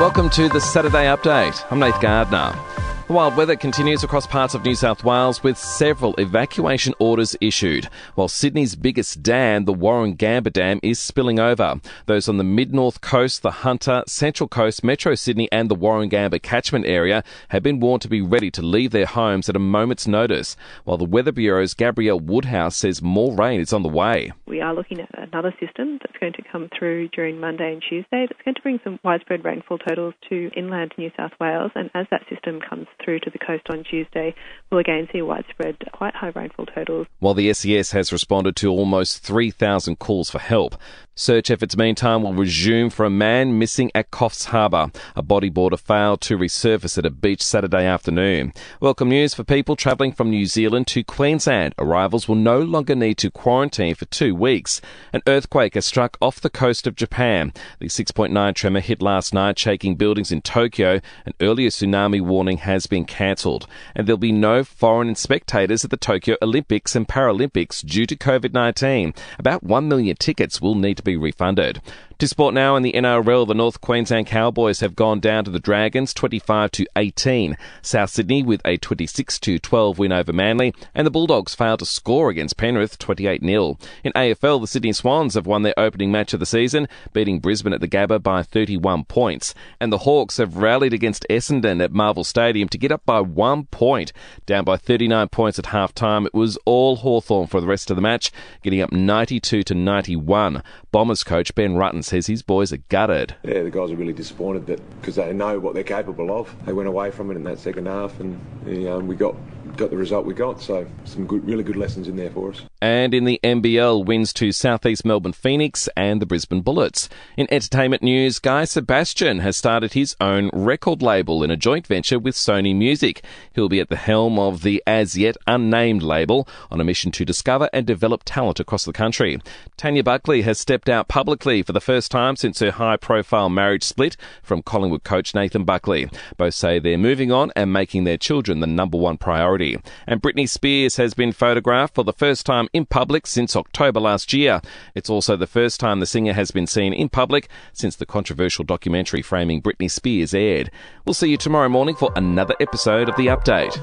Welcome to the Saturday Update. I'm Nath Gardner. The wild weather continues across parts of New South Wales with several evacuation orders issued, while Sydney's biggest dam, the Warragamba Dam, is spilling over. Those on the mid-north coast, the Hunter, Central Coast, Metro Sydney and the Warragamba catchment area have been warned to be ready to leave their homes at a moment's notice, while the Weather Bureau's Gabrielle Woodhouse says more rain is on the way. We are looking at another system that's going to come through during Monday and Tuesday that's going to bring some widespread rainfall totals to inland New South Wales, and as that system comes through to the coast on Tuesday, we'll again see widespread, quite high rainfall totals. While the SES has responded to almost 3,000 calls for help, search efforts meantime will resume for a man missing at Coffs Harbour. A bodyboarder failed to resurface at a beach Saturday afternoon. Welcome news for people travelling from New Zealand to Queensland. Arrivals will no longer need to quarantine for two weeks. An earthquake has struck off the coast of Japan. The 6.9 tremor hit last night, shaking buildings in Tokyo. An earlier tsunami warning has been cancelled. And there'll be no foreign spectators at the Tokyo Olympics and Paralympics due to COVID 19. About 1 million tickets will need to be refunded. To sport now in the NRL, the North Queensland Cowboys have gone down to the Dragons 25 to 18. South Sydney with a 26 to 12 win over Manly, and the Bulldogs failed to score against Penrith 28 0. In AFL, the Sydney Swans have won their opening match of the season, beating Brisbane at the Gabba by 31 points, and the Hawks have rallied against Essendon at Marvel Stadium to get up by one point, down by 39 points at half time. It was all Hawthorn for the rest of the match, getting up 92 to 91. Bombers coach Ben Rutten says his boys are gutted. Yeah, the guys are really disappointed that because they know what they're capable of. They went away from it in that second half, and you know, we got got the result we got. So some good, really good lessons in there for us. And in the NBL, wins to Southeast Melbourne Phoenix and the Brisbane Bullets. In entertainment news, Guy Sebastian has started his own record label in a joint venture with Sony Music. He'll be at the helm of the as yet unnamed label on a mission to discover and develop talent across the country. Tanya Buckley has stepped out publicly for the first time since her high profile marriage split from Collingwood coach Nathan Buckley. Both say they're moving on and making their children the number one priority. And Britney Spears has been photographed for the first time in public since October last year. It's also the first time the singer has been seen in public since the controversial documentary framing Britney Spears aired. We'll see you tomorrow morning for another episode of The Update.